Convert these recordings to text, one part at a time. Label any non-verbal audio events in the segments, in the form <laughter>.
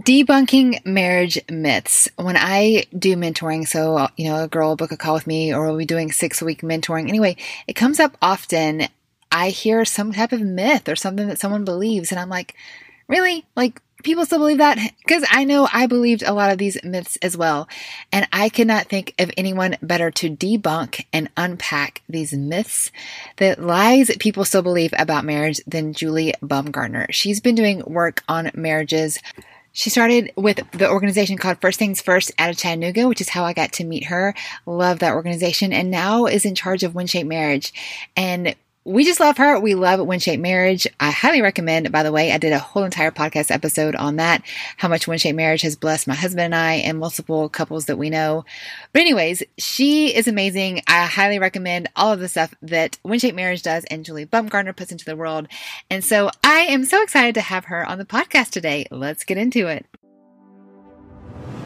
Debunking marriage myths. When I do mentoring, so, you know, a girl will book a call with me or we'll be doing six week mentoring. Anyway, it comes up often. I hear some type of myth or something that someone believes, and I'm like, really? Like, people still believe that? Because I know I believed a lot of these myths as well. And I cannot think of anyone better to debunk and unpack these myths, the lies people still believe about marriage than Julie Baumgardner. She's been doing work on marriages she started with the organization called First Things First out of Chattanooga, which is how I got to meet her. Love that organization and now is in charge of WinShape Marriage. And we just love her. We love WinShape Marriage. I highly recommend, by the way, I did a whole entire podcast episode on that, how much WinShape Marriage has blessed my husband and I and multiple couples that we know. But anyways, she is amazing. I highly recommend all of the stuff that WinShape Marriage does and Julie Baumgardner puts into the world. And so I am so excited to have her on the podcast today. Let's get into it.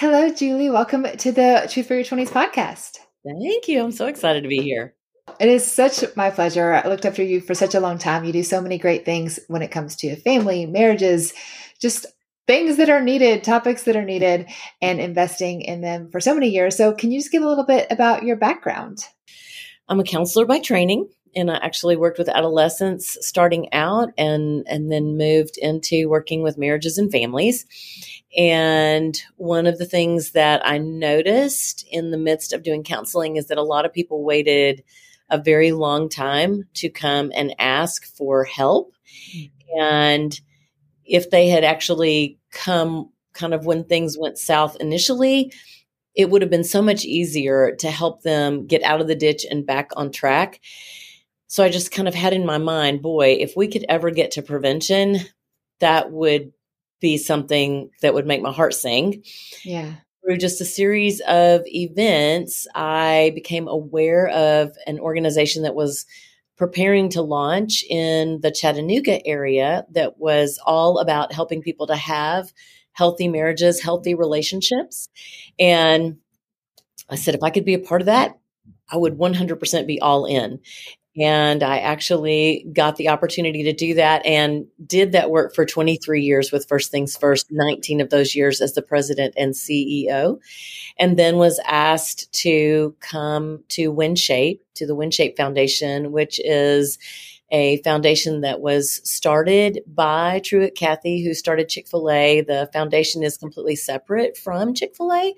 Hello, Julie. Welcome to the Truth for Your 20s podcast. Thank you. I'm so excited to be here. It is such my pleasure. I looked after you for such a long time. You do so many great things when it comes to family, marriages, just things that are needed, topics that are needed, and investing in them for so many years. So, can you just give a little bit about your background? I'm a counselor by training and I actually worked with adolescents starting out and and then moved into working with marriages and families. And one of the things that I noticed in the midst of doing counseling is that a lot of people waited a very long time to come and ask for help. And if they had actually come kind of when things went south initially, it would have been so much easier to help them get out of the ditch and back on track. So I just kind of had in my mind, boy, if we could ever get to prevention, that would be something that would make my heart sing. Yeah. Through just a series of events, I became aware of an organization that was preparing to launch in the Chattanooga area that was all about helping people to have healthy marriages, healthy relationships. And I said, if I could be a part of that, I would 100% be all in. And I actually got the opportunity to do that and did that work for 23 years with First Things First, 19 of those years as the president and CEO. And then was asked to come to WinShape, to the WinShape Foundation, which is a foundation that was started by Truett Cathy, who started Chick fil A. The foundation is completely separate from Chick fil A.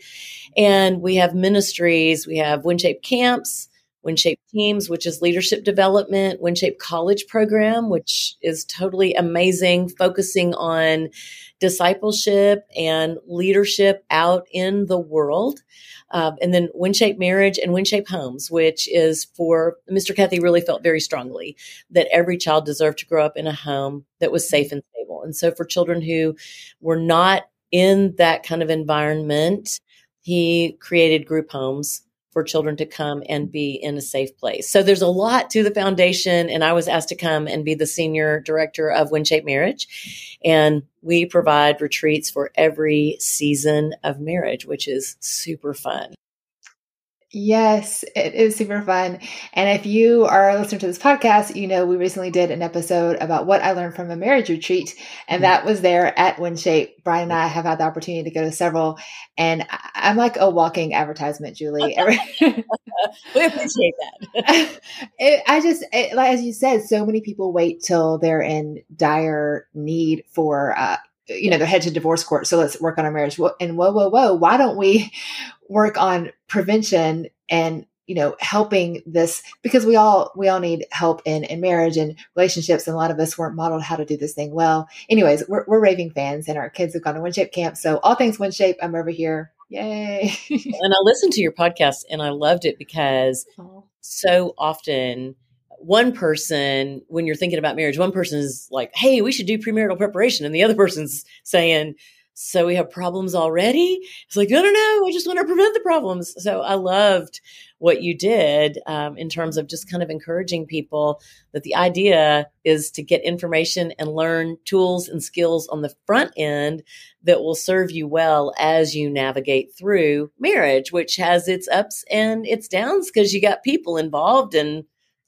And we have ministries, we have WinShape camps, WinShape Teams, which is leadership development, WinShape College Program, which is totally amazing, focusing on discipleship and leadership out in the world. Uh, and then WinShape Marriage and WinShape Homes, which is for Mr. Cathy really felt very strongly that every child deserved to grow up in a home that was safe and stable. And so for children who were not in that kind of environment, he created group homes for children to come and be in a safe place. So there's a lot to the foundation. And I was asked to come and be the senior director of WinShape Marriage. And we provide retreats for every season of marriage, which is super fun. Yes, it is super fun. And if you are listening to this podcast, you know we recently did an episode about what I learned from a marriage retreat, and mm-hmm. that was there at WinShape. Bryan and I have had the opportunity to go to several, and I'm like a walking advertisement, Julie. <laughs> we appreciate that. <laughs> it, I just, it, like as you said, so many people wait till they're in dire need for uh, you know, they're headed to divorce court. So let's work on our marriage. And whoa, whoa, whoa. Why don't we work on prevention and, you know, helping this because we all, we all need help in, in marriage and relationships. And a lot of us weren't modeled how to do this thing well. Anyways, we're, we're raving fans and our kids have gone to WinShape camp. So all things WinShape, I'm over here. Yay. <laughs> and I listened to your podcast and I loved it because so often one person, when you're thinking about marriage, one person is like, hey, we should do premarital preparation. And the other person's saying, so we have problems already. It's like, no, no, no, I just want to prevent the problems. So I loved what you did um, in terms of just kind of encouraging people that the idea is to get information and learn tools and skills on the front end that will serve you well as you navigate through marriage, which has its ups and its downs because you got people involved and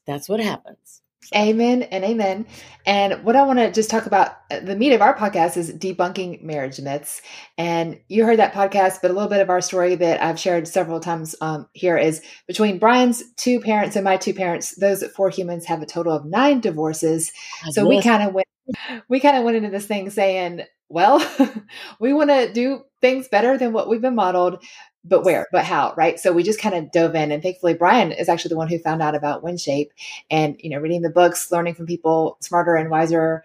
that's what happens. Amen and amen. And what I want to just talk about uh, the meat of our podcast is debunking marriage myths. And you heard that podcast, but a little bit of our story that I've shared several times um, here is between Bryan's two parents and my two parents, those four humans have a total of nine divorces. so we kind of went, we kind of went into this thing saying, well, <laughs> we want to do things better than what we've been modeled but where, but how, right? So we just kind of dove in, and thankfully, Bryan is actually the one who found out about WinShape, and you know, reading the books, learning from people smarter and wiser,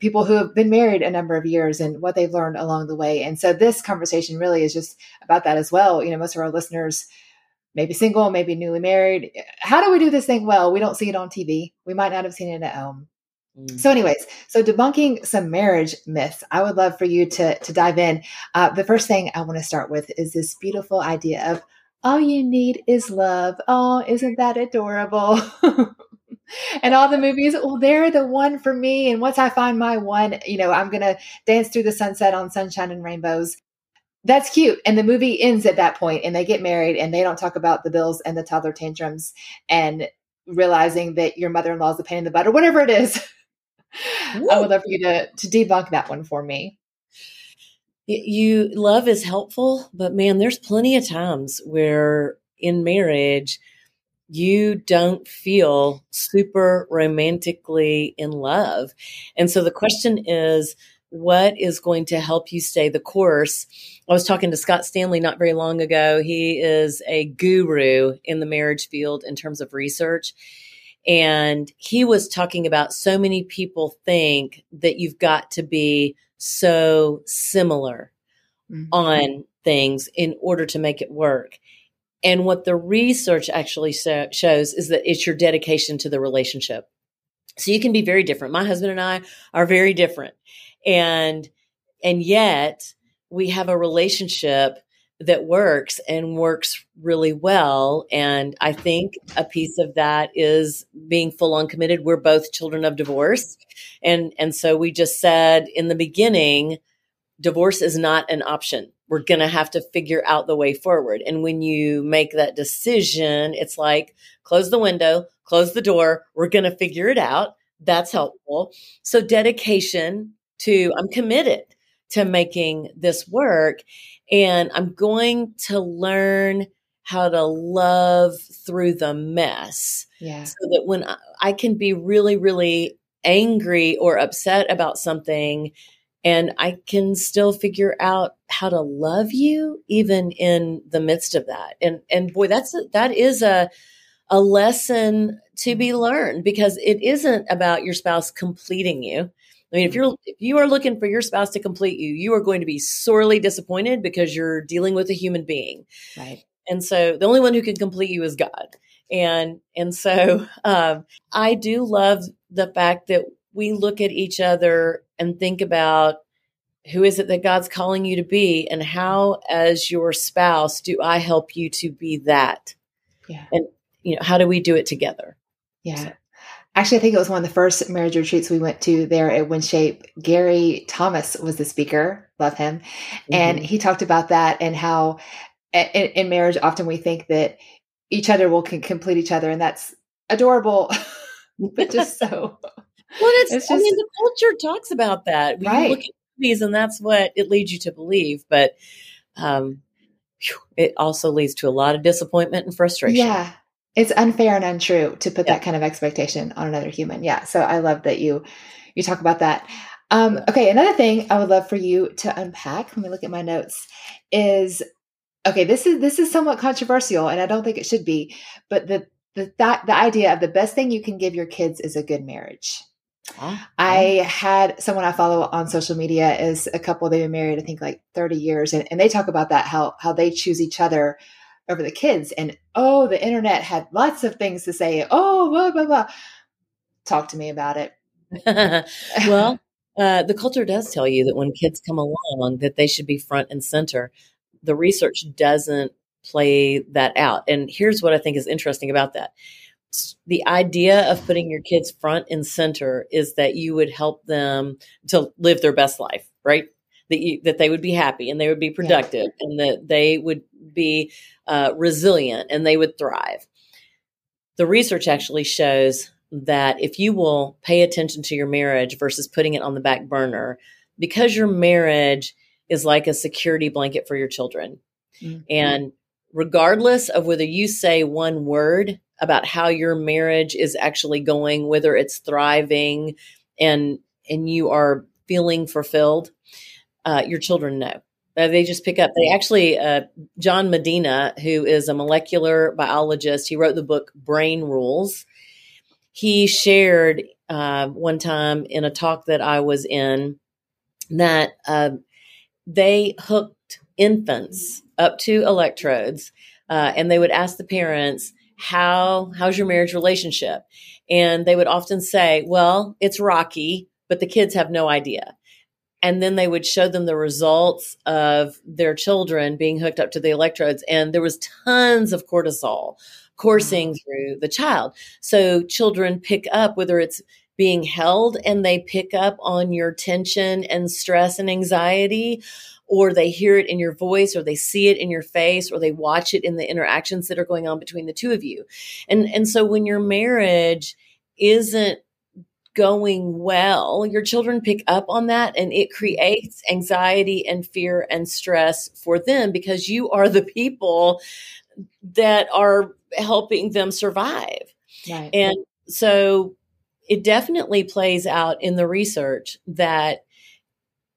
people who have been married a number of years, and what they've learned along the way. And so this conversation really is just about that as well. You know, most of our listeners maybe single, maybe newly married. How do we do this thing well? We don't see it on TV. We might not have seen it at home. Mm. So, anyways, so debunking some marriage myths, I would love for you to to dive in. Uh, the first thing I want to start with is this beautiful idea of all you need is love. Oh, isn't that adorable? <laughs> and all the movies, well, they're the one for me. And once I find my one, you know, I'm gonna dance through the sunset on sunshine and rainbows. That's cute. And the movie ends at that point and they get married and they don't talk about the bills and the toddler tantrums and realizing that your mother in law is a pain in the butt or whatever it is. <laughs> I would love for you to to debunk that one for me. You love is helpful, but man, there's plenty of times where in marriage you don't feel super romantically in love. And so the question is, what is going to help you stay the course? I was talking to Scott Stanley not very long ago. He is a guru in the marriage field in terms of research. And he was talking about so many people think that you've got to be so similar mm-hmm. on things in order to make it work. And what the research actually so- shows is that it's your dedication to the relationship. So you can be very different. My husband and I are very different. And and yet we have a relationship that works and works really well. And I think a piece of that is being full on committed. We're both children of divorce. And, and so we just said in the beginning, divorce is not an option. We're going to have to figure out the way forward. And when you make that decision, it's like close the window, close the door. We're going to figure it out. That's helpful. So dedication to, I'm committed to making this work. And I'm going to learn how to love through the mess. Yeah. So that when I, I can be really, really angry or upset about something, and I can still figure out how to love you even in the midst of that. And and boy, that's a, that is a a lesson to be learned because it isn't about your spouse completing you. I mean, if you're if you are looking for your spouse to complete you, you are going to be sorely disappointed because you're dealing with a human being. Right. And so the only one who can complete you is God. And and so <laughs> um, I do love the fact that we look at each other and think about who is it that God's calling you to be and how as your spouse do I help you to be that? Yeah. And you know, how do we do it together? Yeah. So actually, I think it was one of the first marriage retreats we went to there at WinShape. Gary Thomas was the speaker. Love him. Mm-hmm. And he talked about that and how in, in, marriage, often we think that each other will can complete each other. And that's adorable, <laughs> but just so. well, it's, it's just, I mean, the culture talks about that. Right. look at movies and that's what it leads you to believe. But, um, it also leads to a lot of disappointment and frustration. Yeah it's unfair and untrue to put yeah. that kind of expectation on another human. Yeah. So I love that you you talk about that. Um, okay, another thing I would love for you to unpack. Let me look at my notes. Is okay. This is this is somewhat controversial, and I don't think it should be. But the the that the idea of the best thing you can give your kids is a good marriage. I had someone I follow on social media is a couple. They've been married, I think, like thirty years, and, and they talk about that how how they choose each other over the kids. And oh, the internet had lots of things to say. Oh, blah, blah, blah. Talk to me about it. <laughs> well, Uh, the culture does tell you that when kids come along, that they should be front and center. The research doesn't play that out. And here's what I think is interesting about that. The idea of putting your kids front and center is that you would help them to live their best life, right? That you, that they would be happy and they would be productive yeah. and that they would be uh, resilient and they would thrive. The research actually shows that if you will pay attention to your marriage versus putting it on the back burner, because your marriage is like a security blanket for your children. Mm-hmm. And regardless of whether you say one word about how your marriage is actually going, whether it's thriving and and you are feeling fulfilled, uh, your children know. Uh, they just pick up. They actually, uh, John Medina, who is a molecular biologist, he wrote the book Brain Rules. He shared uh, one time in a talk that I was in that uh, they hooked infants up to electrodes, uh, and they would ask the parents, "How how's your marriage relationship?" And they would often say, "Well, it's rocky," but the kids have no idea. And then they would show them the results of their children being hooked up to the electrodes, and there was tons of cortisol coursing through the child. So children pick up whether it's being held and they pick up on your tension and stress and anxiety or they hear it in your voice or they see it in your face or they watch it in the interactions that are going on between the two of you. And and so when your marriage isn't going well, your children pick up on that and it creates anxiety and fear and stress for them because you are the people that are helping them survive. Right. And so it definitely plays out in the research that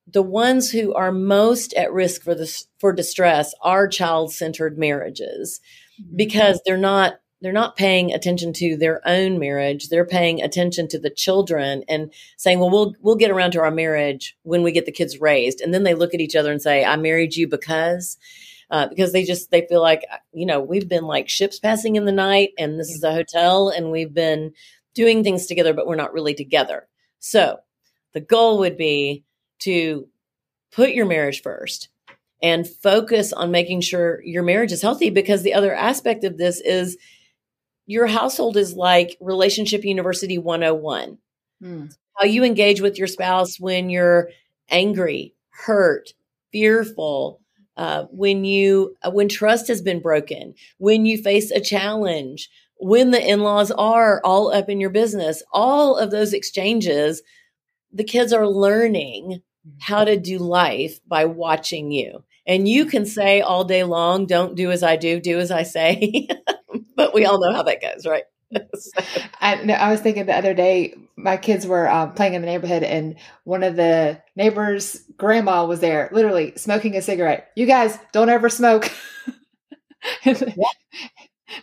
the ones who are most at risk for this for distress are child-centered marriages mm-hmm. because they're not they're not paying attention to their own marriage. They're paying attention to the children and saying well we'll we'll get around to our marriage when we get the kids raised. And then they look at each other and say i married you because uh, because they just they feel like you know we've been like ships passing in the night and this is a hotel and we've been doing things together but we're not really together. So the goal would be to put your marriage first and focus on making sure your marriage is healthy because the other aspect of this is your household is like relationship university 101 mm. how you engage with your spouse when you're angry hurt fearful uh, when you uh, when trust has been broken, when you face a challenge, when the in-laws are all up in your business, all of those exchanges, the kids are learning how to do life by watching you. And you can say all day long, don't do as I do, do as I say. <laughs> but we all know how that goes, right? <laughs> I, I was thinking the other day, my kids were um, playing in the neighborhood, and one of the neighbors' grandma was there, literally smoking a cigarette. You guys don't ever smoke. <laughs> that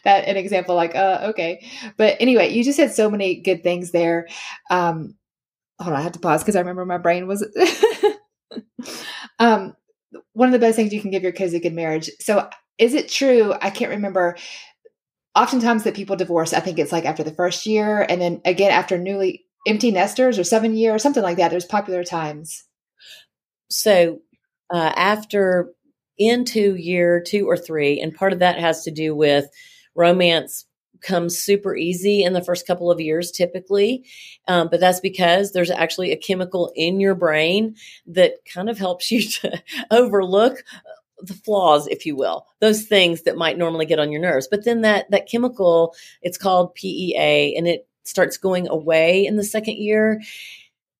an example, like, uh, okay. But anyway, you just said so many good things there. Um, hold on, I had to pause because I remember my brain was. <laughs> um, one of the best things you can give your kids a good marriage. So, is it true? I can't remember oftentimes that people divorce, I think it's like after the first year, and then again after newly empty nesters or seven years, something like that. There's popular times. So uh, after into year two or three, and part of that has to do with romance comes super easy in the first couple of years typically um, but that's because there's actually a chemical in your brain that kind of helps you <laughs> to overlook the flaws, if you will, those things that might normally get on your nerves. But then that that chemical, it's called PEA, and it starts going away in the second year,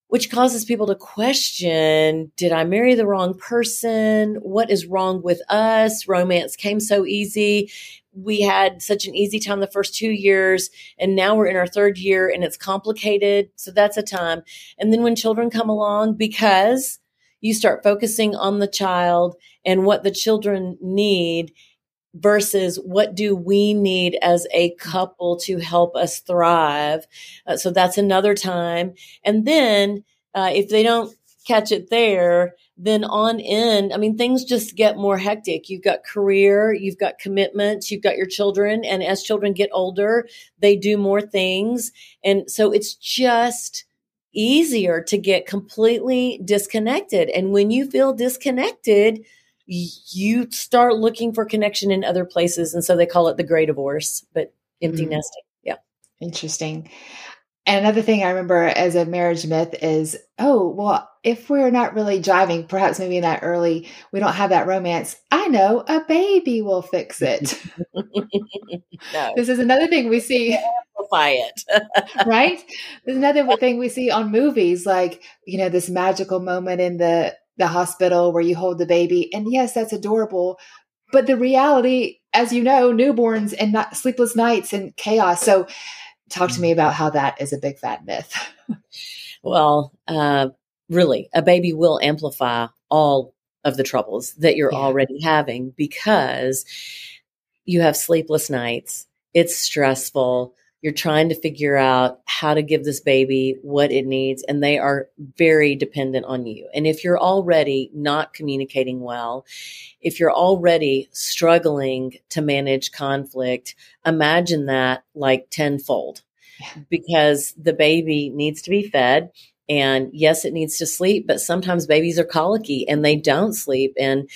which causes people to question: Did I marry the wrong person? What is wrong with us? Romance came so easy. We had such an easy time the first two years, and now we're in our third year, and it's complicated. So that's a time. And then when children come along, because you start focusing on the child and what the children need versus what do we need as a couple to help us thrive. Uh, so that's another time. And then uh, if they don't catch it there, then on in, I mean, things just get more hectic. You've got career, you've got commitments, you've got your children. And as children get older, they do more things. And so it's just, easier to get completely disconnected. And when you feel disconnected, you start looking for connection in other places. And so they call it the gray divorce, but empty mm-hmm. nesting. Yeah. Interesting. And another thing I remember as a marriage myth is, oh, well, if we're not really driving, perhaps maybe in that early, we don't have that romance. I know a baby will fix it. <laughs> no. This is another thing we see. <laughs> Amplify it. <laughs> right? There's another thing we see on movies, like, you know, this magical moment in the, the hospital where you hold the baby. And yes, that's adorable. But the reality, as you know, newborns and not, sleepless nights and chaos. So, talk to me about how that is a big fat myth. well, uh, really, a baby will amplify all of the troubles that you're yeah. already having because you have sleepless nights. It's stressful. You're trying to figure out how to give this baby what it needs, and they are very dependent on you. And if you're already not communicating well, if you're already struggling to manage conflict, imagine that like tenfold because the baby needs to be fed. And yes, it needs to sleep, but sometimes babies are colicky and they don't sleep. And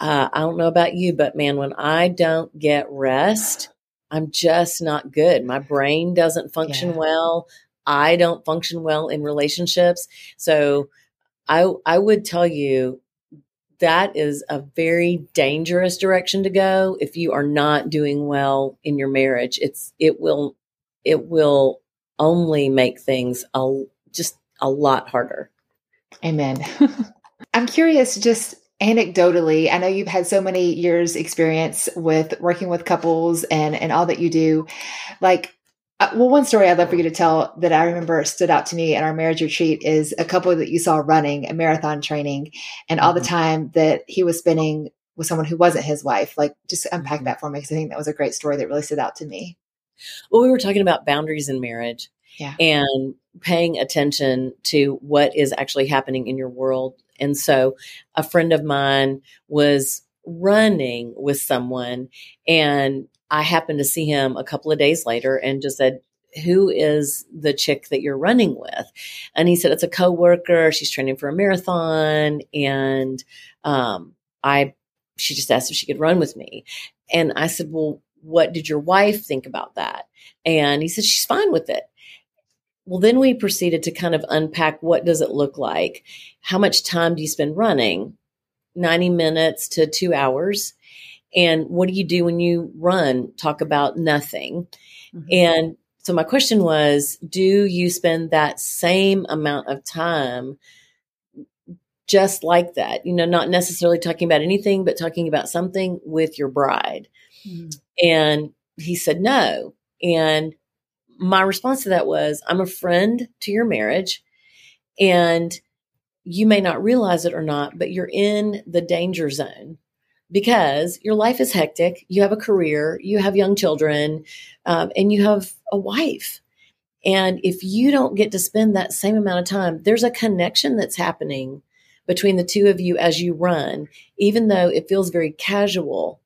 uh, I don't know about you, but man, when I don't get rest, I'm just not good. My brain doesn't function yeah. well. I don't function well in relationships. So I I would tell you that is a very dangerous direction to go if you are not doing well in your marriage. It's it will it will only make things a, just a lot harder. Amen. <laughs> I'm curious just anecdotally, I know you've had so many years experience with working with couples and and all that you do. Like uh, well, one story I'd love for you to tell that I remember stood out to me at our marriage retreat is a couple that you saw running a marathon training and all the mm-hmm. time that he was spending with someone who wasn't his wife. Like, just unpack mm-hmm. that for me because I think that was a great story that really stood out to me. Well, we were talking about boundaries in marriage yeah. and paying attention to what is actually happening in your world. And so a friend of mine was running with someone and I happened to see him a couple of days later and just said, who is the chick that you're running with? And he said, it's a coworker. She's training for a marathon. And, um, I, she just asked if she could run with me. And I said, well, what did your wife think about that? And he said, she's fine with it. Well, then we proceeded to kind of unpack what does it look like? How much time do you spend running? 90 minutes to two hours. And what do you do when you run? Talk about nothing. Mm-hmm. And so my question was, do you spend that same amount of time just like that? You know, not necessarily talking about anything, but talking about something with your bride. Mm-hmm. And he said no. And my response to that was, I'm a friend to your marriage. And you may not realize it or not, but you're in the danger zone because your life is hectic. You have a career, you have young children, um, and you have a wife. And if you don't get to spend that same amount of time, there's a connection that's happening between the two of you as you run, even though it feels very casual.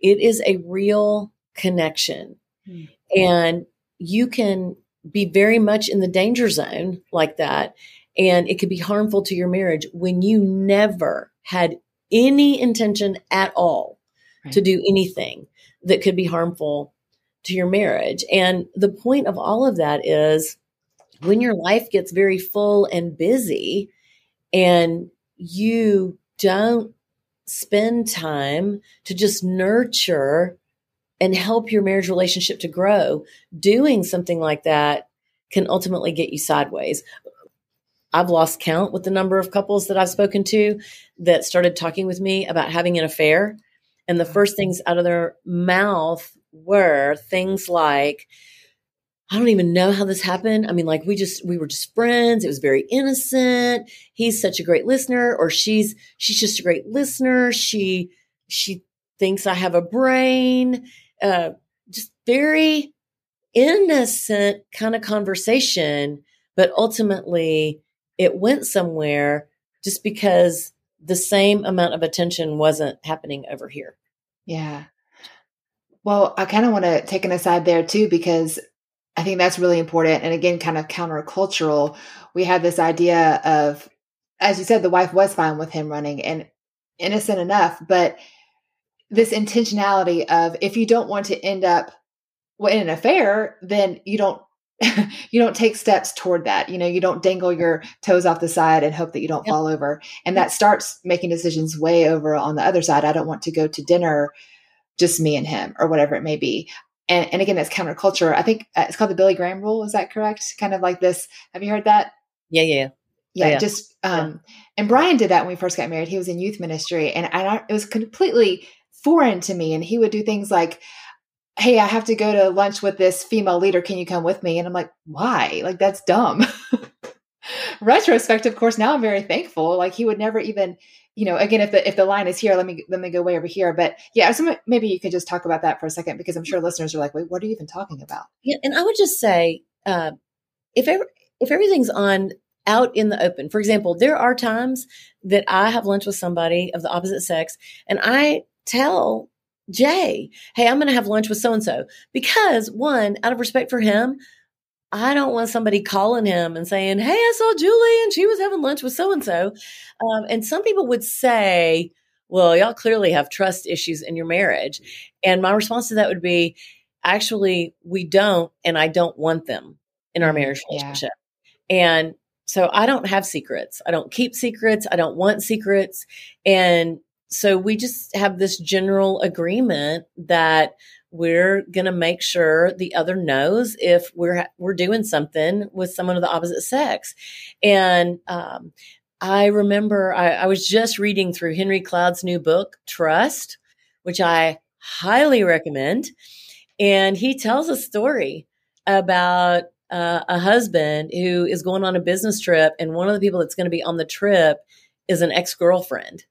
It is a real connection. Mm. And you can be very much in the danger zone like that. And it could be harmful to your marriage when you never had any intention at all right. to do anything that could be harmful to your marriage. And the point of all of that is when your life gets very full and busy and you don't spend time to just nurture and help your marriage relationship to grow, doing something like that can ultimately get you sideways. I've lost count with the number of couples that I've spoken to that started talking with me about having an affair. And the mm-hmm. first things out of their mouth were things like, I don't even know how this happened. I mean, like we just, we were just friends. It was very innocent. He's such a great listener or she's, she's just a great listener. She, she thinks I have a brain. Uh, just very innocent kind of conversation, but ultimately it went somewhere just because the same amount of attention wasn't happening over here. Yeah. Well, I kind of want to take an aside there too, because I think that's really important. And again, kind of countercultural. We had this idea of, as you said, the wife was fine with him running and innocent enough, but this intentionality of if you don't want to end up in an affair, then you don't <laughs> you don't take steps toward that. You know, you don't dangle your toes off the side and hope that you don't yep. fall over. And that starts making decisions way over on the other side. I don't want to go to dinner just me and him or whatever it may be. And, and again, that's counterculture. I think uh, it's called the Billy Graham rule. Is that correct? Kind of like this. Have you heard that? Yeah, yeah, yeah. Yeah, just um, yeah. and Bryan did that when we first got married. He was in youth ministry, and, and I, it was completely foreign to me. And he would do things like, hey, I have to go to lunch with this female leader. Can you come with me? And I'm like, why? Like, that's dumb. <laughs> Retrospect, of course, now I'm very thankful. Like, he would never even, you know, again, if the if the line is here, let me let me go way over here. But yeah, so maybe you could just talk about that for a second because I'm sure listeners are like, wait, what are you even talking about? Yeah, and I would just say, uh, if ever, if everything's on out in the open, for example, there are times that I have lunch with somebody of the opposite sex, and I tell Jay, hey, I'm going to have lunch with so and so. Because one, out of respect for him, I don't want somebody calling him and saying, hey, I saw Julie and she was having lunch with so and so. And some people would say, well, y'all clearly have trust issues in your marriage. And my response to that would be, actually, we don't, and I don't want them in our mm, marriage relationship. Yeah. And so I don't have secrets. I don't keep secrets. I don't want secrets. And so we just have this general agreement that we're going to make sure the other knows if we're we're doing something with someone of the opposite sex. And um, i remember I, I was just reading through henry cloud's new book trust which i highly recommend. And he tells a story about uh, a husband who is going on a business trip and one of the people that's going to be on the trip is an ex-girlfriend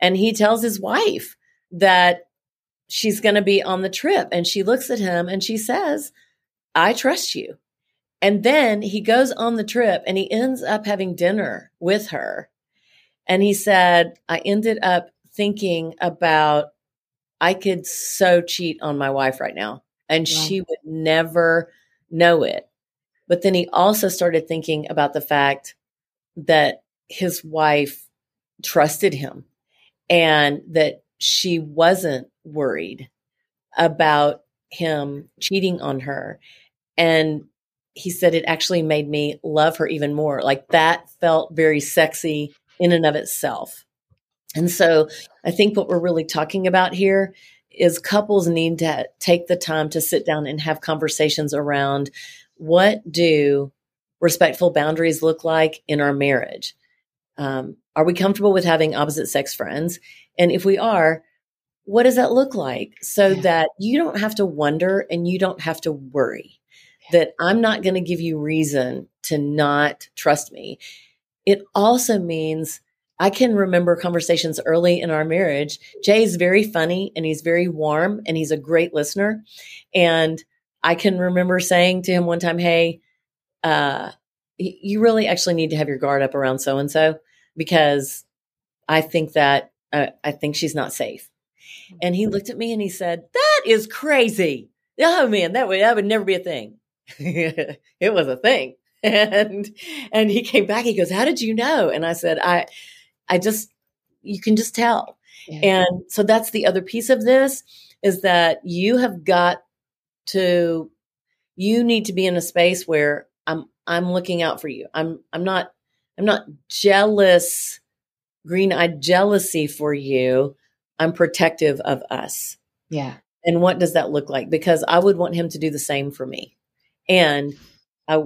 and he tells his wife that she's going to be on the trip. And she looks at him and she says, I trust you. And then he goes on the trip and he ends up having dinner with her. And he said, I ended up thinking about, I could so cheat on my wife right now. And yeah. she would never know it. But then he also started thinking about the fact that his wife trusted him and that she wasn't worried about him cheating on her. And he said it actually made me love her even more. Like that felt very sexy in and of itself. And so I think what we're really talking about here is couples need to take the time to sit down and have conversations around what do respectful boundaries look like in our marriage? Um, are we comfortable with having opposite sex friends? And if we are, what does that look like so yeah. that you don't have to wonder and you don't have to worry yeah. that I'm not going to give you reason to not trust me? It also means I can remember conversations early in our marriage. Jay is very funny and he's very warm and he's a great listener. And I can remember saying to him one time, Hey, uh, you really actually need to have your guard up around so and so because I think that uh, I think she's not safe. And he looked at me and he said, "That is crazy." Oh man, that would that would never be a thing. <laughs> it was a thing. <laughs> And and he came back. He goes, "How did you know?" And I said, "I I just you can just tell." Yeah. And so that's the other piece of this is that you have got to you need to be in a space where I'm I'm looking out for you. I'm I'm not I'm not jealous, green eyed jealousy for you. I'm protective of us. Yeah. And what does that look like? Because I would want him to do the same for me. And I,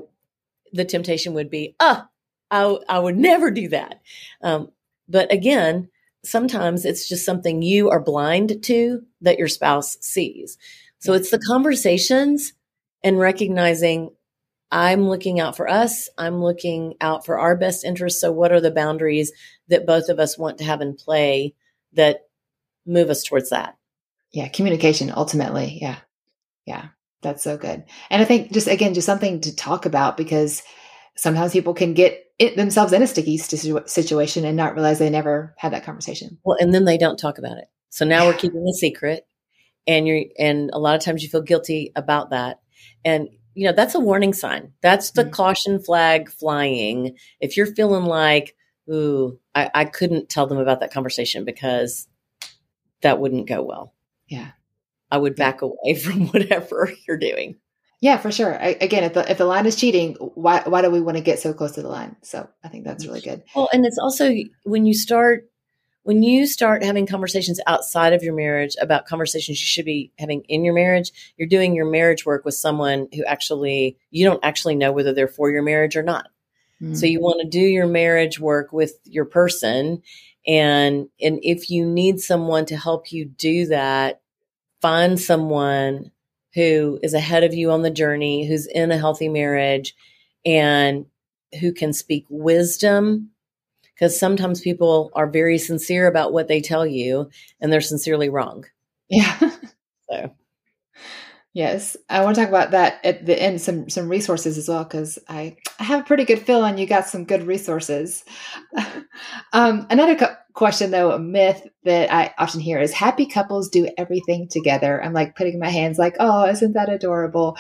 the temptation would be, ah, I, I would never do that. Um, but again, sometimes it's just something you are blind to that your spouse sees. So it's the conversations and recognizing I'm looking out for us. I'm looking out for our best interests. So, what are the boundaries that both of us want to have in play that move us towards that? Yeah, communication ultimately. Yeah. Yeah. That's so good. And I think just again, just something to talk about because sometimes people can get it themselves in a sticky situation and not realize they never had that conversation. Well, and then they don't talk about it. So now we're keeping a secret and you're, and a lot of times you feel guilty about that. And you know, that's a warning sign. That's the Mhm. caution flag flying. If you're feeling like, ooh, I, I couldn't tell them about that conversation because that wouldn't go well. Yeah. I would back away <laughs> from whatever you're doing. Yeah, for sure. I, again, if the if the line is cheating, why why do we want to get so close to the line? So I think that's really good. Well, and it's also when you start when you start having conversations outside of your marriage about conversations you should be having in your marriage, you're doing your marriage work with someone who actually you don't actually know whether they're for your marriage or not. So mm-hmm. you want to do your marriage work with your person and and if you need someone to help you do that, find someone who is ahead of you on the journey, who's in a healthy marriage and who can speak wisdom because sometimes people are very sincere about what they tell you and they're sincerely wrong. yeah. <laughs> So Yes, I want to talk about that at the end. Some some resources as well because I I have a pretty good feel on you got some good resources. <laughs> um, another co- question though, a myth that I often hear is happy couples do everything together. I'm like putting my hands like, oh, isn't that adorable?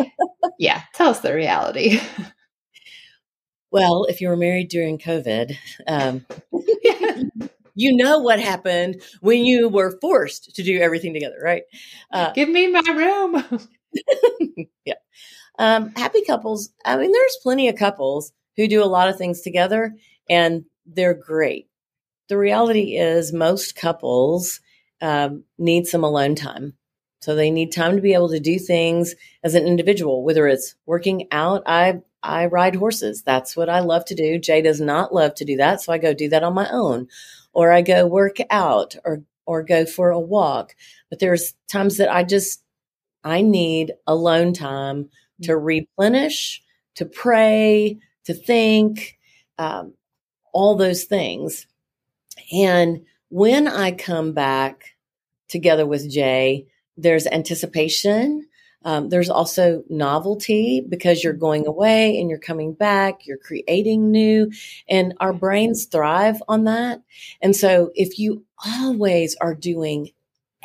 <laughs> yeah, tell us the reality. Well, if you were married during COVID, um, <laughs> you know what happened when you were forced to do everything together, right? Uh, Give me my room. <laughs> yeah. Um, happy couples. I mean, there's plenty of couples who do a lot of things together and they're great. The reality is, most couples um, need some alone time. So they need time to be able to do things as an individual, whether it's working out. I I ride horses. That's what I love to do. Jay does not love to do that, so I go do that on my own, or I go work out, or or go for a walk. But there's times that I just I need alone time to replenish, to pray, to think, um, all those things. And when I come back together with Jay, there's anticipation. Um, there's also novelty because you're going away and you're coming back, you're creating new, and our brains thrive on that. And so if you always are doing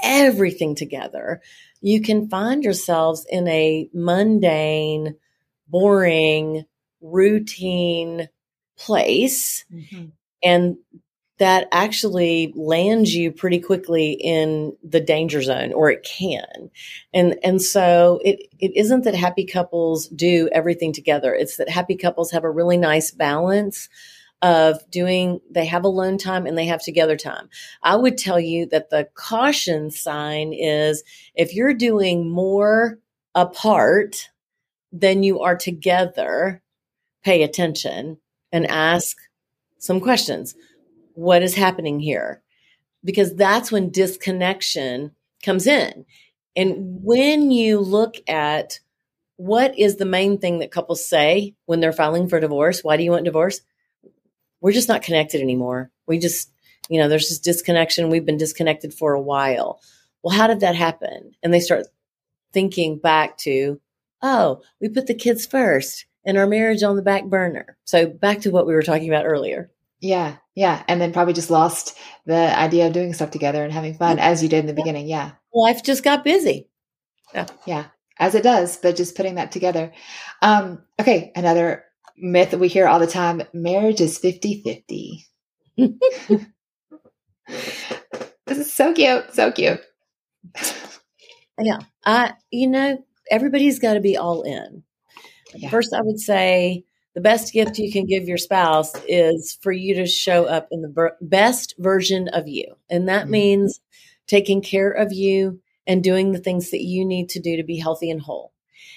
everything together, you can find yourselves in a mundane, boring, routine place. Mm-hmm. And that actually lands you pretty quickly in the danger zone or it can. And and so it it isn't that happy couples do everything together. It's that happy couples have a really nice balance of doing they have alone time and they have together time. I would tell you that the caution sign is if you're doing more apart than you are together pay attention and ask some questions what is happening here? Because that's when disconnection comes in. And when you look at what is the main thing that couples say when they're filing for divorce, why do you want divorce? We're just not connected anymore. We just, you know, there's just disconnection. We've been disconnected for a while. Well, how did that happen? And they start thinking back to, oh, we put the kids first and our marriage on the back burner. So back to what we were talking about earlier. Yeah, yeah, and then probably just lost the idea of doing stuff together and having fun as you did in the beginning. Yeah, life just got busy. Yeah, yeah, as it does. But just putting that together. Um, okay, another myth we hear all the time: marriage is 50-50. <laughs> this is so cute, so cute. yeah, I you know everybody's got to be all in. Yeah. First, I would say the best gift you can give your spouse is for you to show up in the ver- best version of you. And that mm-hmm. means taking care of you and doing the things that you need to do to be healthy and whole.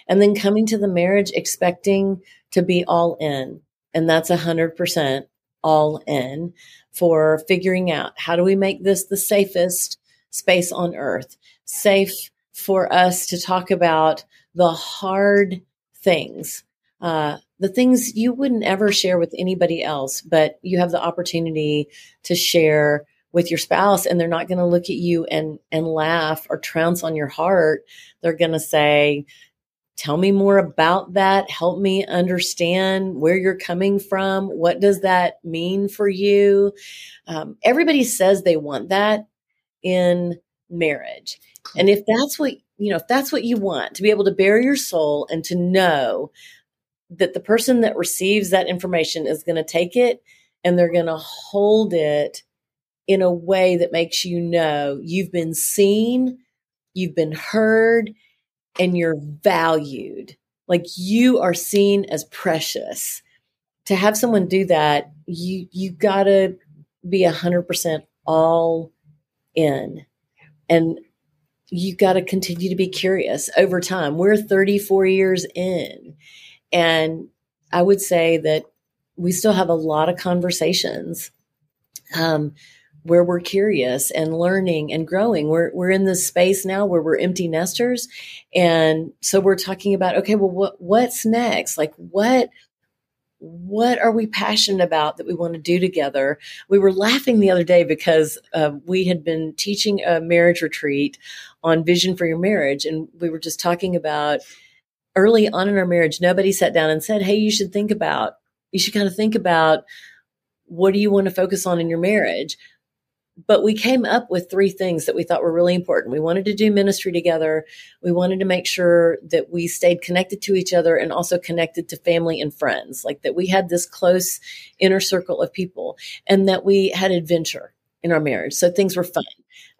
And then coming to the marriage expecting to be all in. And that's a hundred percent all in for figuring out how do we make this the safest space on earth, safe for us to talk about the hard things, uh, the things you wouldn't ever share with anybody else, but you have the opportunity to share with your spouse and they're not going to look at you and and laugh or trounce on your heart. They're going to say, "Tell me more about that. Help me understand where you're coming from. What does that mean for you?" Um, everybody says they want that in marriage, and if that's what you know, if that's what you want, to be able to bare your soul and to know that the person that receives that information is going to take it and they're going to hold it in a way that makes you know you've been seen, you've been heard, and you're valued. Like you are seen as precious. To have someone do that, you you got to be a hundred percent all in, and you got to continue to be curious over time. We're 34 years in, and I would say that we still have a lot of conversations um, where we're curious and learning and growing. We're we're in this space now where we're empty nesters, and so we're talking about okay, well, what what's next? Like what what are we passionate about that we want to do together? We were laughing the other day because uh, we had been teaching a marriage retreat on vision for your marriage, and we were just talking about early on in our marriage. Nobody sat down and said, "Hey, you should think about you should kind of think about what do you want to focus on in your marriage." but we came up with three things that we thought were really important. We wanted to do ministry together. We wanted to make sure that we stayed connected to each other and also connected to family and friends, like that we had this close inner circle of people and that we had adventure in our marriage. So things were fun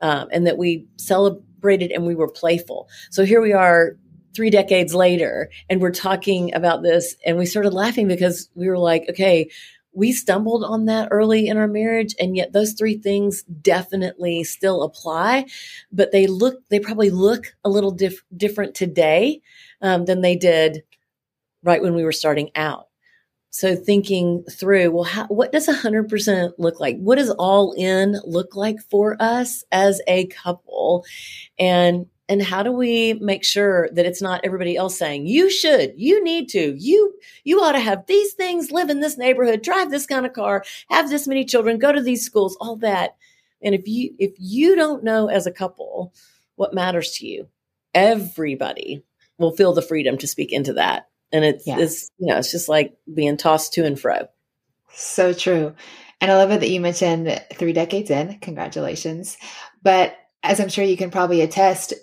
um, and that we celebrated and we were playful. So here we are three decades later and we're talking about this and we started laughing because we were like, okay, we stumbled on that early in our marriage and yet those three things definitely still apply but they look they probably look a little diff- different today um, than they did right when we were starting out. So thinking through well how, what does 100% look like? What does all in look like for us as a couple? And and how do we make sure that it's not everybody else saying you should you need to you you ought to have these things live in this neighborhood drive this kind of car have this many children go to these schools all that. And if you if you don't know as a couple what matters to you everybody will feel the freedom to speak into that. And it's, yeah. it's you know it's just like being tossed to and fro. So true. And i love it that you mentioned three decades in. Congratulations. But as I'm sure you can probably attest,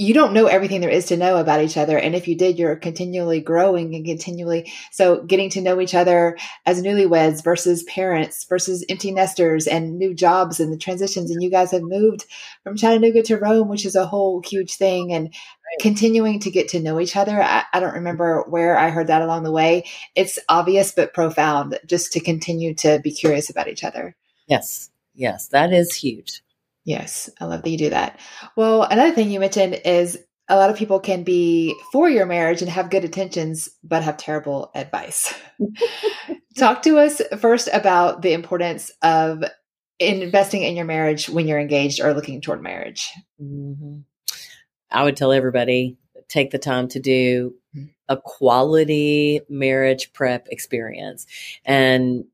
you don't know everything there is to know about each other. And if you did, you're continually growing and continually. So getting to know each other as newlyweds versus parents versus empty nesters and new jobs and the transitions. And you guys have moved from Chattanooga to Rome, which is a whole huge thing. And continuing to get to know each other. I, I don't remember where I heard that along the way. It's obvious, but profound just to continue to be curious about each other. Yes. Yes. That is huge. Yes, I love that you do that. Well, another thing you mentioned is a lot of people can be for your marriage and have good intentions, but have terrible advice. <laughs> Talk to us first about the importance of investing in your marriage when you're engaged or looking toward marriage. Mm-hmm. I would tell everybody take the time to do mm-hmm. a quality marriage prep experience. And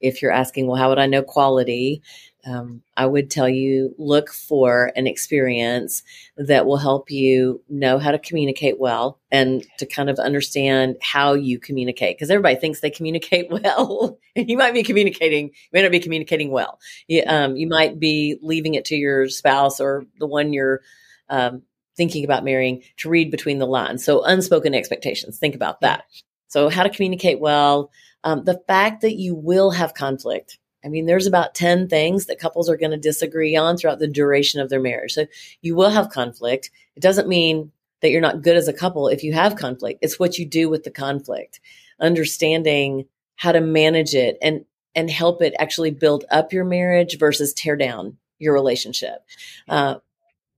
if you're asking, well, how would I know quality? um, I would tell you look for an experience that will help you know how to communicate well and to kind of understand how you communicate. Because everybody thinks they communicate <laughs> well, and you might be communicating, you may not be communicating well. You, um, you might be leaving it to your spouse or the one you're um, thinking about marrying to read between the lines. So, unspoken expectations, think about that. So, how to communicate well. Um, the fact that you will have conflict I mean, there's about 10 things that couples are going to disagree on throughout the duration of their marriage. So you will have conflict. It doesn't mean that you're not good as a couple if you have conflict. It's what you do with the conflict, understanding how to manage it and and help it actually build up your marriage versus tear down your relationship. Uh,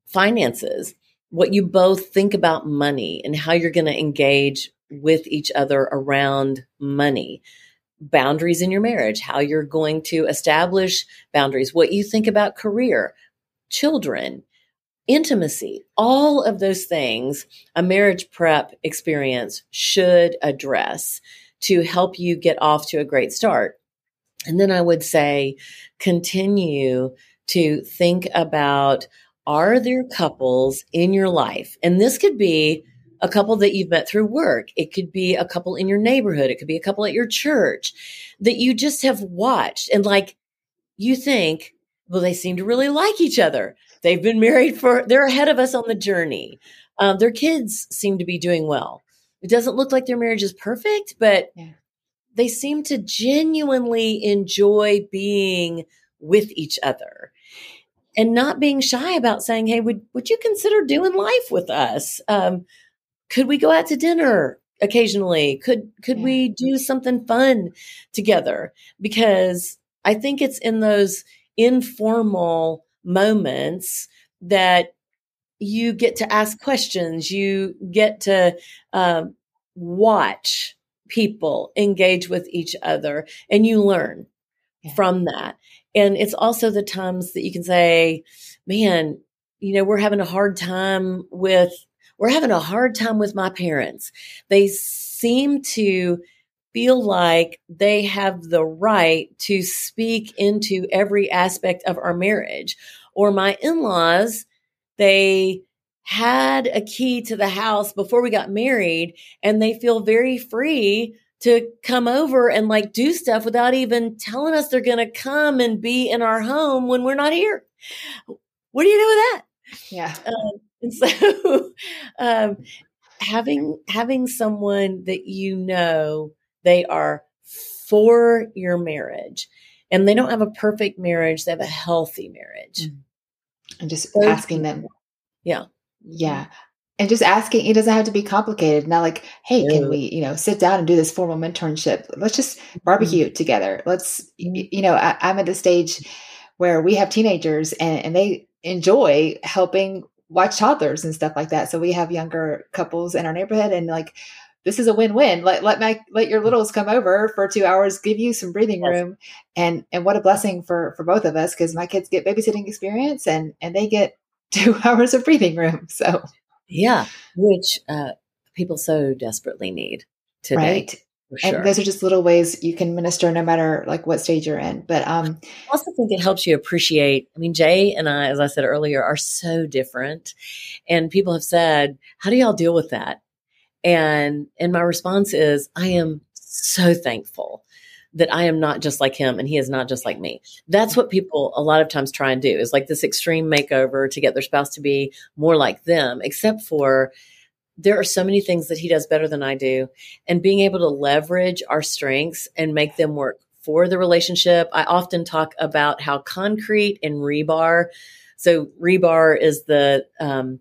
finances, what you both think about money and how you're going to engage with each other around money boundaries in your marriage, how you're going to establish boundaries, what you think about career, children, intimacy, all of those things a marriage prep experience should address to help you get off to a great start. And then I would say continue to think about are there couples in your life? And this could be a couple that you've met through work. It could be a couple in your neighborhood. It could be a couple at your church that you just have watched and like you think, well, they seem to really like each other. They've been married for, they're ahead of us on the journey. Um, their kids seem to be doing well. It doesn't look like their marriage is perfect, but yeah. they seem to genuinely enjoy being with each other and not being shy about saying, Hey, would, would you consider doing life with us? Um, could we go out to dinner occasionally? Could, could yeah. we do something fun together? Because I think it's in those informal moments that you get to ask questions. You get to um, watch people engage with each other and you learn yeah. from that. And it's also the times that you can say, man, you know, we're having a hard time with, we're having a hard time with my parents. They seem to feel like they have the right to speak into every aspect of our marriage. Or my in laws, they had a key to the house before we got married and they feel very free to come over and like do stuff without even telling us they're going to come and be in our home when we're not here. What do you do with that? Yeah. Um, <laughs> and so um, having having someone that you know they are for your marriage and they don't have a perfect marriage, they have a healthy marriage. Mm. And just so asking them. Yeah. Yeah. And just asking, it doesn't have to be complicated. Not like, hey, can we, you know, sit down and do this formal mentorship? Let's just mm-hmm. barbecue mm-hmm. together. Let's, mm-hmm. you know, I, am at the stage where we have teenagers and, and they enjoy helping watch toddlers and stuff like that. So we have younger couples in our neighborhood and like, this is a win-win. Let let my let your littles come over for two hours, give you some breathing room, and and what a blessing for for both of us because my kids get babysitting experience and and they get <laughs> two hours of breathing room. So yeah, which uh, people so desperately need today. Right. Sure. And those are just little ways you can minister no matter like what stage you're in. But um I also think it helps you appreciate. I mean, Jay and I, as I said earlier, are so different. And people have said, How do y'all deal with that? And and my response is, I am so thankful that I am not just like him and he is not just like me. That's what people a lot of times try and do is like this extreme makeover to get their spouse to be more like them, except for there are so many things that he does better than I do. And being able to leverage our strengths and make them work for the relationship. I often talk about how concrete and rebar. So rebar is the um,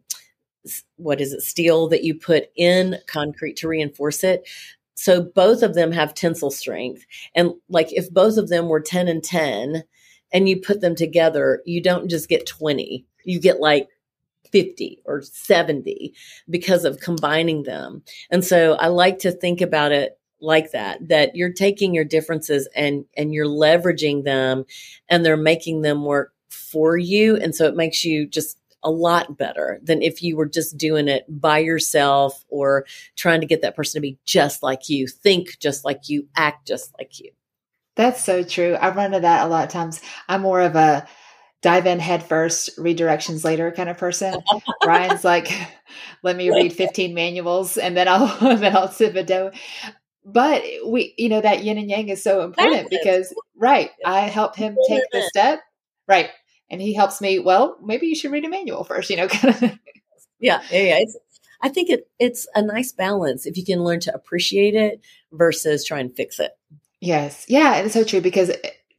what is it steel that you put in concrete to reinforce it so both of them have tensile strength and like if both of them were 10 and 10 and you put them together you don't just get 20 you get like 50 or 70 because of combining them and so i like to think about it like that that you're taking your differences and and you're leveraging them and they're making them work for you and so it makes you just a lot better than if you were just doing it by yourself or trying to get that person to be just like you, think just like you, act just like you. That's so true. I run into that a lot of times. I'm more of a dive in head first, read directions later kind of person. Bryan's like, let me read <laughs> 15 manuals and then I'll <laughs> then I'll sip a dough. But we, you know, that yin and yang is so important because right, I help him take the step. Right and he helps me. Well, maybe you should read a manual first, you know. <laughs> yeah, yeah, yeah. It's, I think it it's a nice balance if you can learn to appreciate it versus try and fix it. Yes, yeah, it's so true because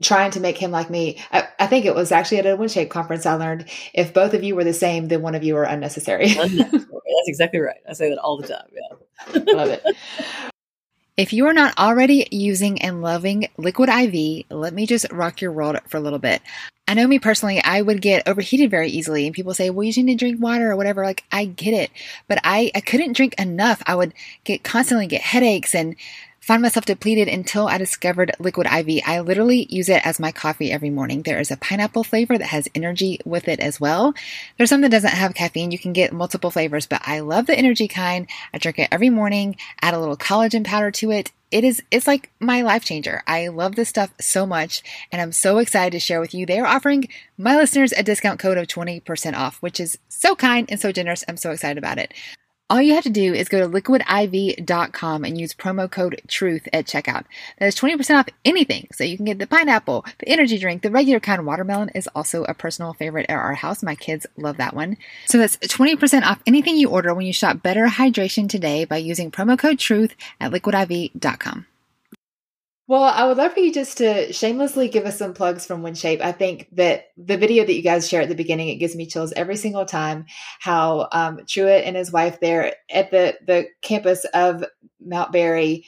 trying to make him like me. I, I, think it was actually at a WinShape conference I learned if both of you were the same, then one of you are unnecessary. unnecessary. <laughs> That's exactly right. I say that all the time. Yeah. <laughs> Love it. If you are not already using and loving Liquid IV, let me just rock your world for a little bit. I know me personally, I would get overheated very easily and people say, well, you need to drink water or whatever. Like I get it, but I, I couldn't drink enough. I would get constantly get headaches and find myself depleted until I discovered Liquid IV. I literally use it as my coffee every morning. There is a pineapple flavor that has energy with it as well. There's some that doesn't have caffeine. You can get multiple flavors, but I love the energy kind. I drink it every morning, add a little collagen powder to it. It is, it's like my life changer. I love this stuff so much and I'm so excited to share with you. They are offering my listeners a discount code of 20% off, which is so kind and so generous. I'm so excited about it. All you have to do is go to liquidiv.com and use promo code TRUTH at checkout. That is 20% off anything. So you can get the pineapple, the energy drink, the regular kind. Watermelon is also a personal favorite at our house. My kids love that one. So that's 20% off anything you order when you shop Better Hydration today by using promo code TRUTH at liquidiv.com. Well, I would love for you just to shamelessly give us some plugs from WinShape. I think that the video that you guys share at the beginning, it gives me chills every single time. How um, Truett and his wife there at the the campus of Mount Berry,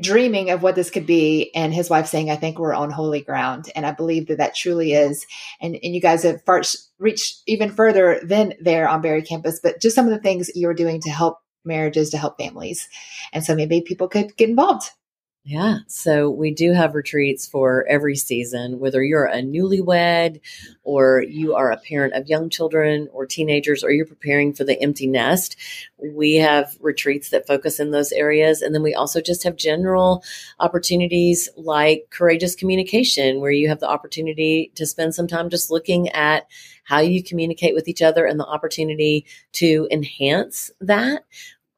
dreaming of what this could be, and his wife saying, "I think we're on holy ground," and I believe that that truly is. And and you guys have first reached even further than there on Berry campus, but just some of the things you are doing to help marriages, to help families, and so maybe people could get involved. Yeah. So we do have retreats for every season, whether you're a newlywed or you are a parent of young children or teenagers or you're preparing for the empty nest. We have retreats that focus in those areas. And then we also just have general opportunities like courageous communication, where you have the opportunity to spend some time just looking at how you communicate with each other and the opportunity to enhance that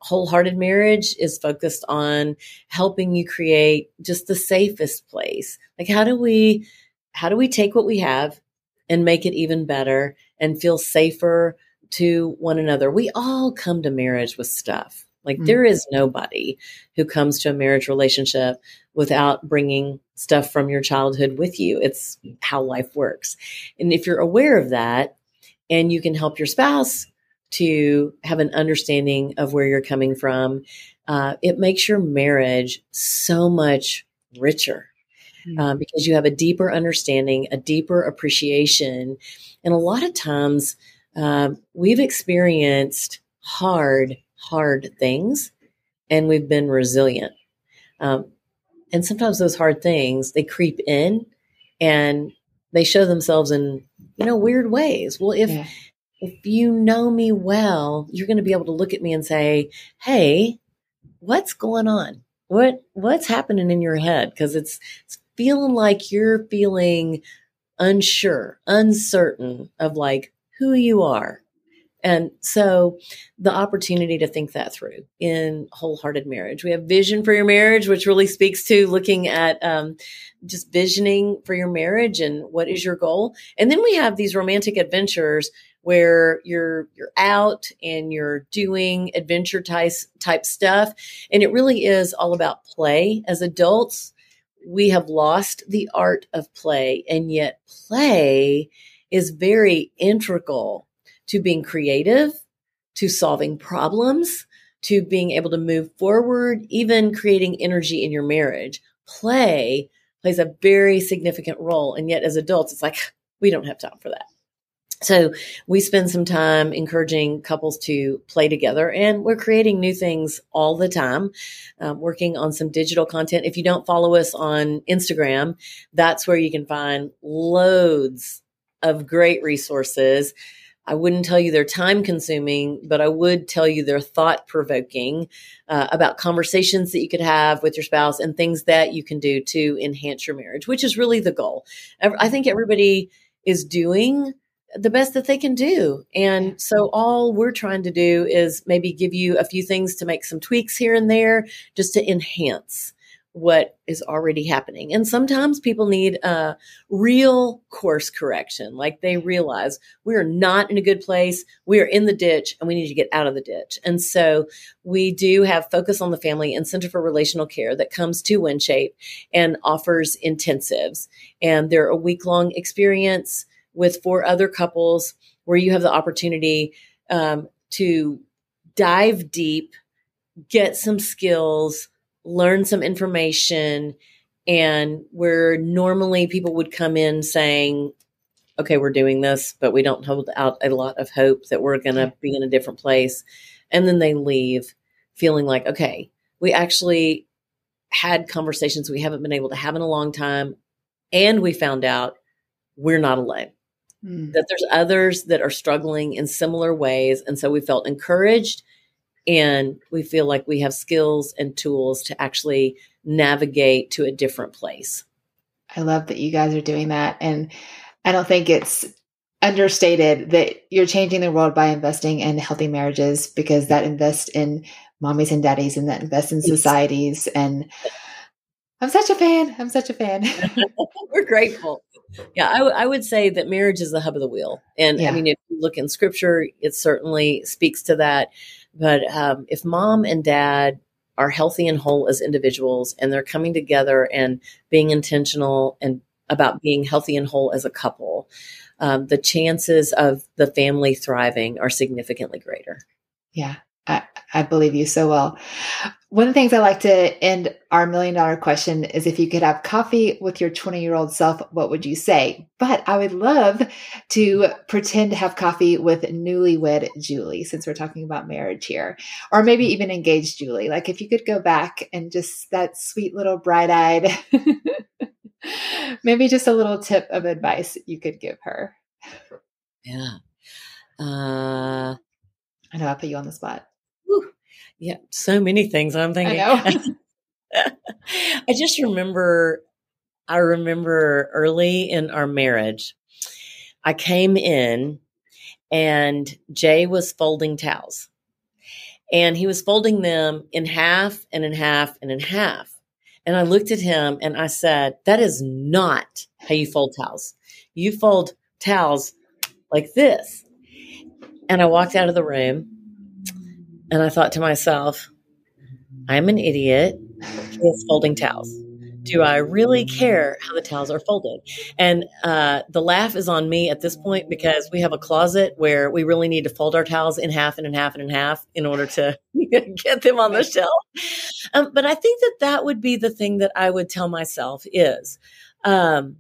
wholehearted marriage is focused on helping you create just the safest place. Like how do we how do we take what we have and make it even better and feel safer to one another? We all come to marriage with stuff. Like mm-hmm. there is nobody who comes to a marriage relationship without bringing stuff from your childhood with you. It's how life works. And if you're aware of that and you can help your spouse to have an understanding of where you're coming from, uh, it makes your marriage so much richer. Mm-hmm. Uh, because you have a deeper understanding, a deeper appreciation. And a lot of times uh, we've experienced hard, hard things and we've been resilient. Um, and sometimes those hard things, they creep in and they show themselves in, you know, weird ways. Well, if, yeah if you know me well, you're going to be able to look at me and say, "Hey, what's going on? What what's happening in your head?" Because it's, it's feeling like you're feeling unsure, uncertain of like who you are. And so the opportunity to think that through in wholehearted marriage. We have vision for your marriage, which really speaks to looking at um, just visioning for your marriage and what is your goal. And then we have these romantic adventures where you're you're out and you're doing adventure type type stuff. And it really is all about play. As adults we have lost the art of play and yet play is very integral to being creative to solving problems to being able to move forward even creating energy in your marriage. Play plays a very significant role and yet as adults it's like we don't have time for that so we spend some time encouraging couples to play together and we're creating new things all the time um, working on some digital content. If you don't follow us on instagram that's where you can find loads of great resources. I wouldn't tell you they're time consuming but i would tell you they're thought provoking uh, about conversations that you could have with your spouse and things that you can do to enhance your marriage which is really the goal. I think everybody is doing the best that they can do. And so all we're trying to do is maybe give you a few things to make some tweaks here and there just to enhance what is already happening. And sometimes people need a real course correction. Like they realize we are not in a good place. We are in the ditch and we need to get out of the ditch. And so we do have Focus on the Family and Center for Relational Care that comes to WinShape and offers intensives. And they're a week long experience with four other couples where you have the opportunity um, to dive deep, get some skills, learn some information, and where normally people would come in saying, okay, we're doing this, but we don't hold out a lot of hope that we're going to be in a different place. And then they leave feeling like, okay, we actually had conversations we haven't been able to have in a long time. And we found out we're not alone. Mm. that there's others that are struggling in similar ways. And so we felt encouraged and we feel like we have skills and tools to actually navigate to a different place. I love that you guys are doing that. And I don't think it's understated that you're changing the world by investing in healthy marriages because that invests in mommies and daddies and that invests in societies and I'm such a fan. I'm such a fan. <laughs> We're grateful. Yeah, I, w- I would say that marriage is the hub of the wheel. And yeah. I mean, if you look in scripture, it certainly speaks to that. But um, if mom and dad are healthy and whole as individuals and they're coming together and being intentional and about being healthy and whole as a couple, um, the chances of the family thriving are significantly greater. Yeah, I, I believe you so well. One of the things I like to end our million dollar question is if you could have coffee with your 20 year old self, what would you say? But I would love to pretend to have coffee with newlywed Julie, since we're talking about marriage here, or maybe even engaged Julie. Like if you could go back and just that sweet little bright eyed, <laughs> maybe just a little tip of advice you could give her. Yeah. Uh, I know I put you on the spot. Yeah, so many things I'm thinking. I, <laughs> I just remember, I remember early in our marriage, I came in and Jay was folding towels. And he was folding them in half and in half and in half. And I looked at him and I said, That is not how you fold towels. You fold towels like this. And I walked out of the room and I thought to myself, I'm an idiot. Is folding towels. Do I really care how the towels are folded? And uh, the laugh is on me at this point because we have a closet where we really need to fold our towels in half and in half and in half in order to <laughs> get them on the shelf. Um, but I think that that would be the thing that I would tell myself is um,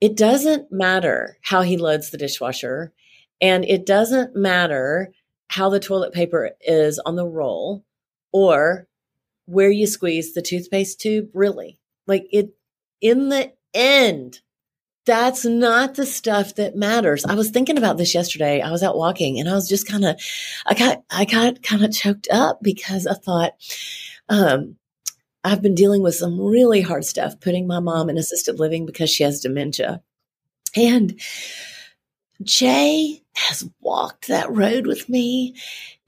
it doesn't matter how he loads the dishwasher, and it doesn't matter how the toilet paper is on the roll or where you squeeze the toothpaste tube really. Like it in the end that's not the stuff that matters. I was thinking about this yesterday. I was out walking and i was just kind of i got i got kind of choked up because i thought um i've been dealing with some really hard stuff putting my mom in assisted living because she has dementia. And Jay has walked that road with me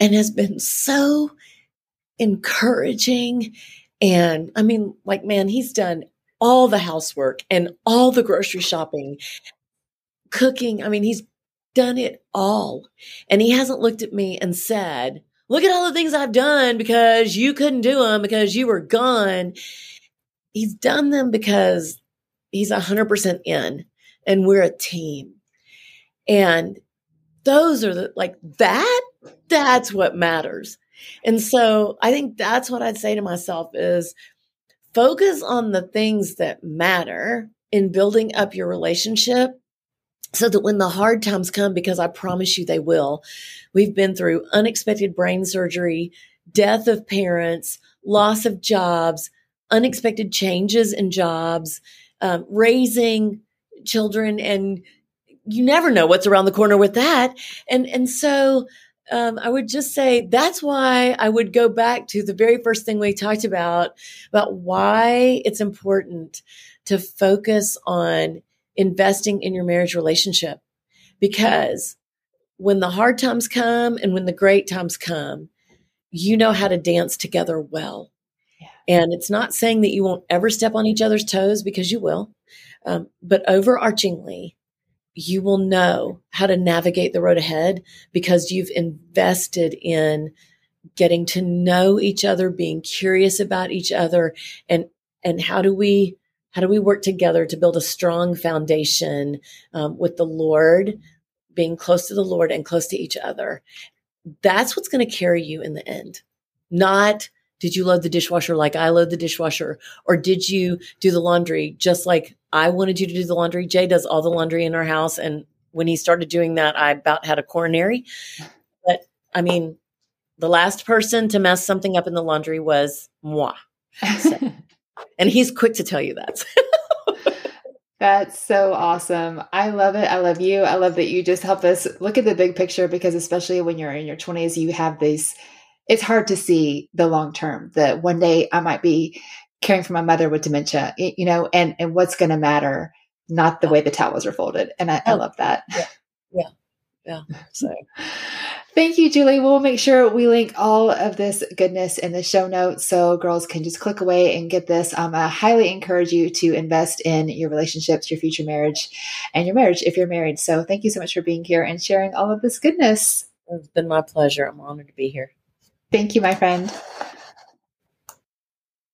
and has been so encouraging. And I mean, like, man, he's done all the housework and all the grocery shopping, cooking. I mean, he's done it all. And he hasn't looked at me and said, Look at all the things I've done because you couldn't do them because you were gone. He's done them because he's 100% in and we're a team. And those are the like that, that's what matters. And so I think that's what I'd say to myself is focus on the things that matter in building up your relationship so that when the hard times come, because I promise you they will, we've been through unexpected brain surgery, death of parents, loss of jobs, unexpected changes in jobs, um, raising children and you never know what's around the corner with that. And, and so, um, I would just say that's why I would go back to the very first thing we talked about, about why it's important to focus on investing in your marriage relationship. Because when the hard times come and when the great times come, you know how to dance together well. Yeah. And it's not saying that you won't ever step on each other's toes because you will. Um, but overarchingly, you will know how to navigate the road ahead because you've invested in getting to know each other, being curious about each other and and how do we how do we work together to build a strong foundation um, with the Lord, being close to the Lord and close to each other. That's what's going to carry you in the end. Not did you load the dishwasher like I load the dishwasher? Or did you do the laundry just like I wanted you to do the laundry? Jay does all the laundry in our house. And when he started doing that, I about had a coronary. But I mean, the last person to mess something up in the laundry was moi. So, <laughs> and he's quick to tell you that. <laughs> That's so awesome. I love it. I love you. I love that you just help us look at the big picture because, especially when you're in your 20s, you have these it's hard to see the long term that one day I might be caring for my mother with dementia, you know, and, and what's going to matter, not the way the towels are folded. And I, I love that. Yeah. yeah. yeah. So <laughs> Thank you, Julie. We'll make sure we link all of this goodness in the show notes so girls can just click away and get this. Um, I highly encourage you to invest in your relationships, your future marriage, and your marriage if you're married. So thank you so much for being here and sharing all of this goodness. It's been my pleasure. I'm honored to be here. Thank you, my friend.